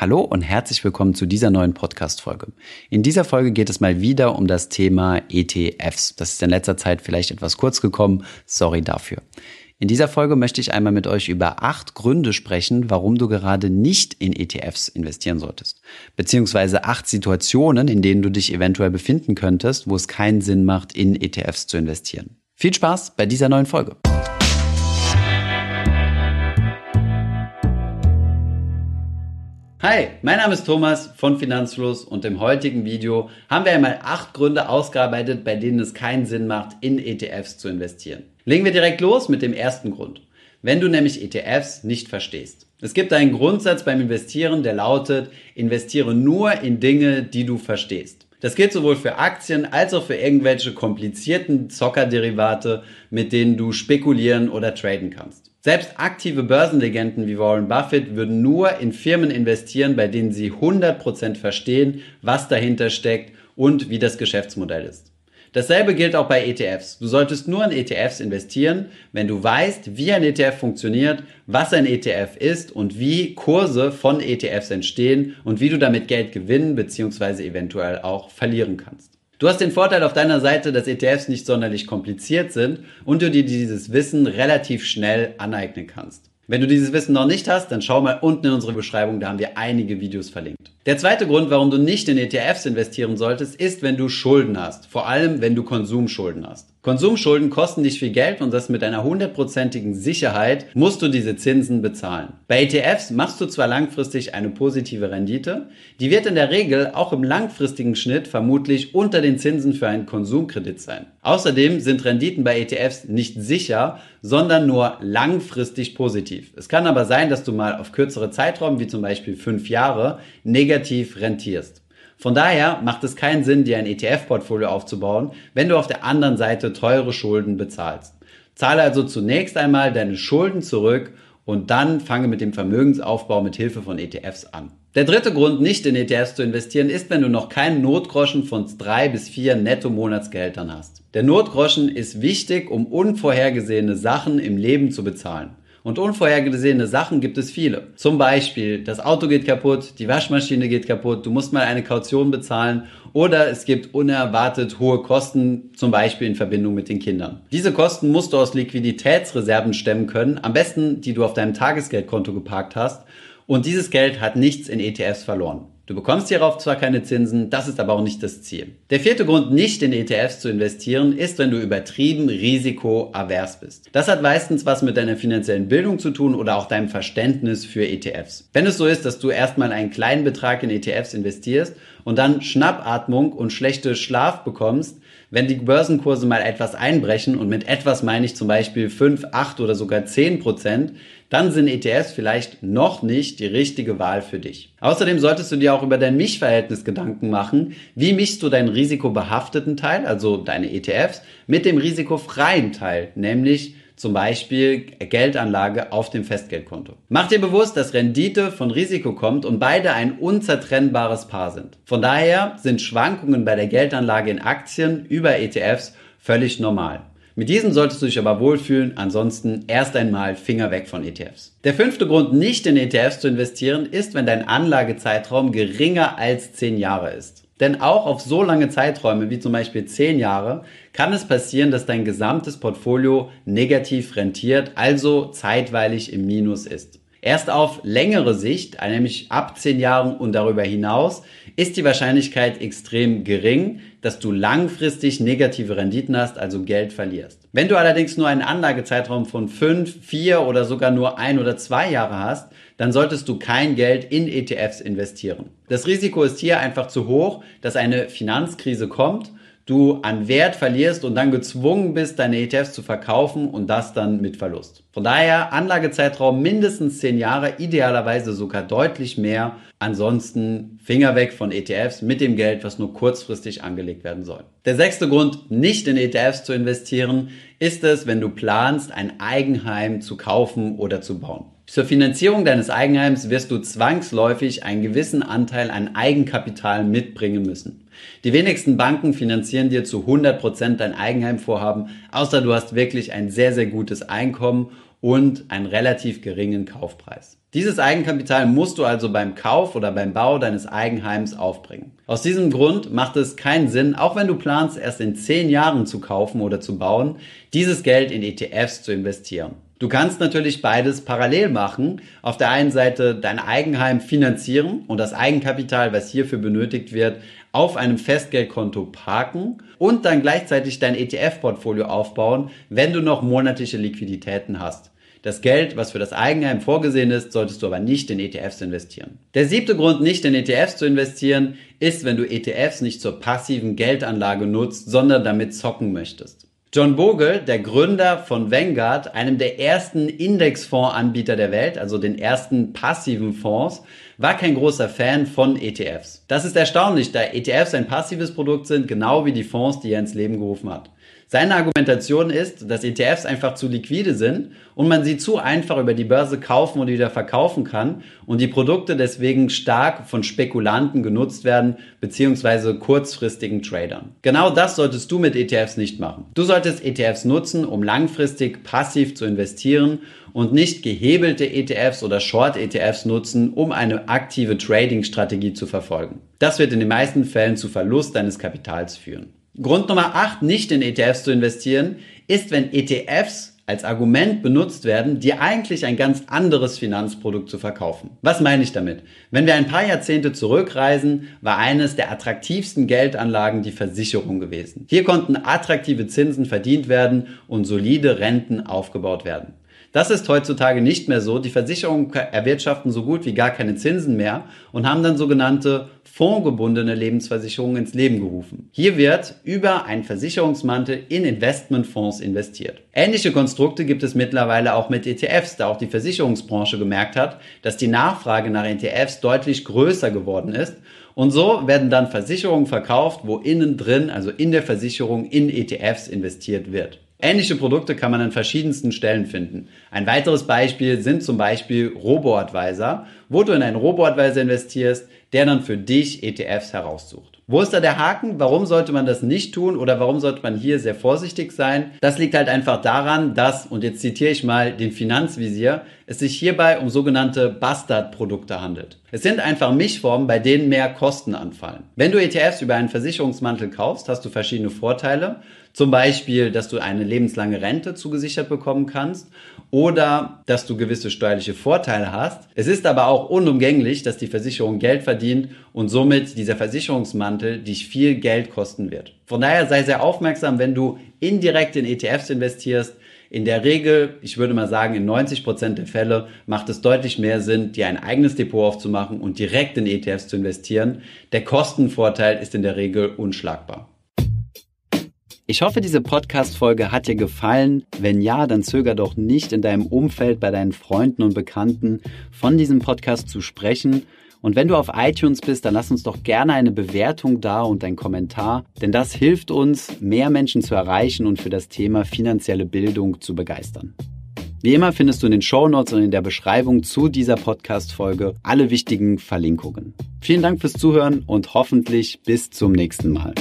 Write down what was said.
Hallo und herzlich willkommen zu dieser neuen Podcast-Folge. In dieser Folge geht es mal wieder um das Thema ETFs. Das ist in letzter Zeit vielleicht etwas kurz gekommen. Sorry dafür. In dieser Folge möchte ich einmal mit euch über acht Gründe sprechen, warum du gerade nicht in ETFs investieren solltest. Beziehungsweise acht Situationen, in denen du dich eventuell befinden könntest, wo es keinen Sinn macht, in ETFs zu investieren. Viel Spaß bei dieser neuen Folge. Hi, mein Name ist Thomas von Finanzfluss und im heutigen Video haben wir einmal acht Gründe ausgearbeitet, bei denen es keinen Sinn macht, in ETFs zu investieren. Legen wir direkt los mit dem ersten Grund. Wenn du nämlich ETFs nicht verstehst. Es gibt einen Grundsatz beim Investieren, der lautet, investiere nur in Dinge, die du verstehst. Das gilt sowohl für Aktien als auch für irgendwelche komplizierten Zockerderivate, mit denen du spekulieren oder traden kannst. Selbst aktive Börsenlegenden wie Warren Buffett würden nur in Firmen investieren, bei denen sie 100% verstehen, was dahinter steckt und wie das Geschäftsmodell ist. Dasselbe gilt auch bei ETFs. Du solltest nur in ETFs investieren, wenn du weißt, wie ein ETF funktioniert, was ein ETF ist und wie Kurse von ETFs entstehen und wie du damit Geld gewinnen bzw. eventuell auch verlieren kannst. Du hast den Vorteil auf deiner Seite, dass ETFs nicht sonderlich kompliziert sind und du dir dieses Wissen relativ schnell aneignen kannst. Wenn du dieses Wissen noch nicht hast, dann schau mal unten in unsere Beschreibung, da haben wir einige Videos verlinkt. Der zweite Grund, warum du nicht in ETFs investieren solltest, ist, wenn du Schulden hast. Vor allem, wenn du Konsumschulden hast. Konsumschulden kosten dich viel Geld und das mit einer hundertprozentigen Sicherheit musst du diese Zinsen bezahlen. Bei ETFs machst du zwar langfristig eine positive Rendite, die wird in der Regel auch im langfristigen Schnitt vermutlich unter den Zinsen für einen Konsumkredit sein. Außerdem sind Renditen bei ETFs nicht sicher, sondern nur langfristig positiv. Es kann aber sein, dass du mal auf kürzere Zeiträume, wie zum Beispiel fünf Jahre, rentierst. Von daher macht es keinen Sinn, dir ein ETF-Portfolio aufzubauen, wenn du auf der anderen Seite teure Schulden bezahlst. Zahle also zunächst einmal deine Schulden zurück und dann fange mit dem Vermögensaufbau mit Hilfe von ETFs an. Der dritte Grund, nicht in ETFs zu investieren, ist, wenn du noch keinen Notgroschen von drei bis vier Netto-Monatsgehältern hast. Der Notgroschen ist wichtig, um unvorhergesehene Sachen im Leben zu bezahlen. Und unvorhergesehene Sachen gibt es viele. Zum Beispiel, das Auto geht kaputt, die Waschmaschine geht kaputt, du musst mal eine Kaution bezahlen oder es gibt unerwartet hohe Kosten, zum Beispiel in Verbindung mit den Kindern. Diese Kosten musst du aus Liquiditätsreserven stemmen können, am besten die du auf deinem Tagesgeldkonto geparkt hast. Und dieses Geld hat nichts in ETFs verloren. Du bekommst hierauf zwar keine Zinsen, das ist aber auch nicht das Ziel. Der vierte Grund, nicht in ETFs zu investieren, ist, wenn du übertrieben risikoavers bist. Das hat meistens was mit deiner finanziellen Bildung zu tun oder auch deinem Verständnis für ETFs. Wenn es so ist, dass du erstmal einen kleinen Betrag in ETFs investierst und dann Schnappatmung und schlechte Schlaf bekommst, wenn die Börsenkurse mal etwas einbrechen, und mit etwas meine ich zum Beispiel 5, 8 oder sogar 10 Prozent, dann sind ETFs vielleicht noch nicht die richtige Wahl für dich. Außerdem solltest du dir auch über dein Mischverhältnis Gedanken machen. Wie mischst du deinen risikobehafteten Teil, also deine ETFs, mit dem risikofreien Teil, nämlich zum Beispiel Geldanlage auf dem Festgeldkonto. Mach dir bewusst, dass Rendite von Risiko kommt und beide ein unzertrennbares Paar sind. Von daher sind Schwankungen bei der Geldanlage in Aktien über ETFs völlig normal. Mit diesem solltest du dich aber wohlfühlen, ansonsten erst einmal Finger weg von ETFs. Der fünfte Grund, nicht in ETFs zu investieren, ist, wenn dein Anlagezeitraum geringer als 10 Jahre ist. Denn auch auf so lange Zeiträume wie zum Beispiel 10 Jahre kann es passieren, dass dein gesamtes Portfolio negativ rentiert, also zeitweilig im Minus ist. Erst auf längere Sicht, nämlich ab 10 Jahren und darüber hinaus, ist die Wahrscheinlichkeit extrem gering, dass du langfristig negative Renditen hast, also Geld verlierst. Wenn du allerdings nur einen Anlagezeitraum von 5, 4 oder sogar nur ein oder zwei Jahre hast, dann solltest du kein Geld in ETFs investieren. Das Risiko ist hier einfach zu hoch, dass eine Finanzkrise kommt du an Wert verlierst und dann gezwungen bist, deine ETFs zu verkaufen und das dann mit Verlust. Von daher Anlagezeitraum mindestens 10 Jahre, idealerweise sogar deutlich mehr. Ansonsten Finger weg von ETFs mit dem Geld, was nur kurzfristig angelegt werden soll. Der sechste Grund, nicht in ETFs zu investieren, ist es, wenn du planst, ein Eigenheim zu kaufen oder zu bauen. Zur Finanzierung deines Eigenheims wirst du zwangsläufig einen gewissen Anteil an Eigenkapital mitbringen müssen. Die wenigsten Banken finanzieren dir zu 100% dein Eigenheimvorhaben, außer du hast wirklich ein sehr, sehr gutes Einkommen und einen relativ geringen Kaufpreis. Dieses Eigenkapital musst du also beim Kauf oder beim Bau deines Eigenheims aufbringen. Aus diesem Grund macht es keinen Sinn, auch wenn du planst, erst in zehn Jahren zu kaufen oder zu bauen, dieses Geld in ETFs zu investieren. Du kannst natürlich beides parallel machen. Auf der einen Seite dein Eigenheim finanzieren und das Eigenkapital, was hierfür benötigt wird, auf einem Festgeldkonto parken und dann gleichzeitig dein ETF-Portfolio aufbauen, wenn du noch monatliche Liquiditäten hast. Das Geld, was für das Eigenheim vorgesehen ist, solltest du aber nicht in ETFs investieren. Der siebte Grund, nicht in ETFs zu investieren, ist, wenn du ETFs nicht zur passiven Geldanlage nutzt, sondern damit zocken möchtest. John Bogle, der Gründer von Vanguard, einem der ersten Indexfondsanbieter der Welt, also den ersten passiven Fonds, war kein großer Fan von ETFs. Das ist erstaunlich, da ETFs ein passives Produkt sind, genau wie die Fonds, die er ins Leben gerufen hat. Seine Argumentation ist, dass ETFs einfach zu liquide sind und man sie zu einfach über die Börse kaufen und wieder verkaufen kann und die Produkte deswegen stark von Spekulanten genutzt werden beziehungsweise kurzfristigen Tradern. Genau das solltest du mit ETFs nicht machen. Du solltest ETFs nutzen, um langfristig passiv zu investieren und nicht gehebelte ETFs oder Short-ETFs nutzen, um eine aktive Trading-Strategie zu verfolgen. Das wird in den meisten Fällen zu Verlust deines Kapitals führen. Grund Nummer 8, nicht in ETFs zu investieren, ist, wenn ETFs als Argument benutzt werden, dir eigentlich ein ganz anderes Finanzprodukt zu verkaufen. Was meine ich damit? Wenn wir ein paar Jahrzehnte zurückreisen, war eines der attraktivsten Geldanlagen die Versicherung gewesen. Hier konnten attraktive Zinsen verdient werden und solide Renten aufgebaut werden. Das ist heutzutage nicht mehr so. Die Versicherungen erwirtschaften so gut wie gar keine Zinsen mehr und haben dann sogenannte fondgebundene Lebensversicherungen ins Leben gerufen. Hier wird über einen Versicherungsmantel in Investmentfonds investiert. Ähnliche Konstrukte gibt es mittlerweile auch mit ETFs, da auch die Versicherungsbranche gemerkt hat, dass die Nachfrage nach ETFs deutlich größer geworden ist und so werden dann Versicherungen verkauft, wo innen drin, also in der Versicherung, in ETFs investiert wird. Ähnliche Produkte kann man an verschiedensten Stellen finden. Ein weiteres Beispiel sind zum Beispiel Robo-Advisor, wo du in einen Robo-Advisor investierst, der dann für dich ETFs heraussucht. Wo ist da der Haken? Warum sollte man das nicht tun oder warum sollte man hier sehr vorsichtig sein? Das liegt halt einfach daran, dass, und jetzt zitiere ich mal den Finanzvisier, es sich hierbei um sogenannte Bastard-Produkte handelt. Es sind einfach Mischformen, bei denen mehr Kosten anfallen. Wenn du ETFs über einen Versicherungsmantel kaufst, hast du verschiedene Vorteile. Zum Beispiel, dass du eine lebenslange Rente zugesichert bekommen kannst oder dass du gewisse steuerliche Vorteile hast. Es ist aber auch unumgänglich, dass die Versicherung Geld verdient und somit dieser Versicherungsmantel dich viel Geld kosten wird. Von daher sei sehr aufmerksam, wenn du indirekt in ETFs investierst. In der Regel, ich würde mal sagen, in 90 Prozent der Fälle macht es deutlich mehr Sinn, dir ein eigenes Depot aufzumachen und direkt in ETFs zu investieren. Der Kostenvorteil ist in der Regel unschlagbar. Ich hoffe, diese Podcast-Folge hat dir gefallen. Wenn ja, dann zöger doch nicht in deinem Umfeld bei deinen Freunden und Bekannten von diesem Podcast zu sprechen. Und wenn du auf iTunes bist, dann lass uns doch gerne eine Bewertung da und einen Kommentar, denn das hilft uns, mehr Menschen zu erreichen und für das Thema finanzielle Bildung zu begeistern. Wie immer findest du in den Show Notes und in der Beschreibung zu dieser Podcast-Folge alle wichtigen Verlinkungen. Vielen Dank fürs Zuhören und hoffentlich bis zum nächsten Mal.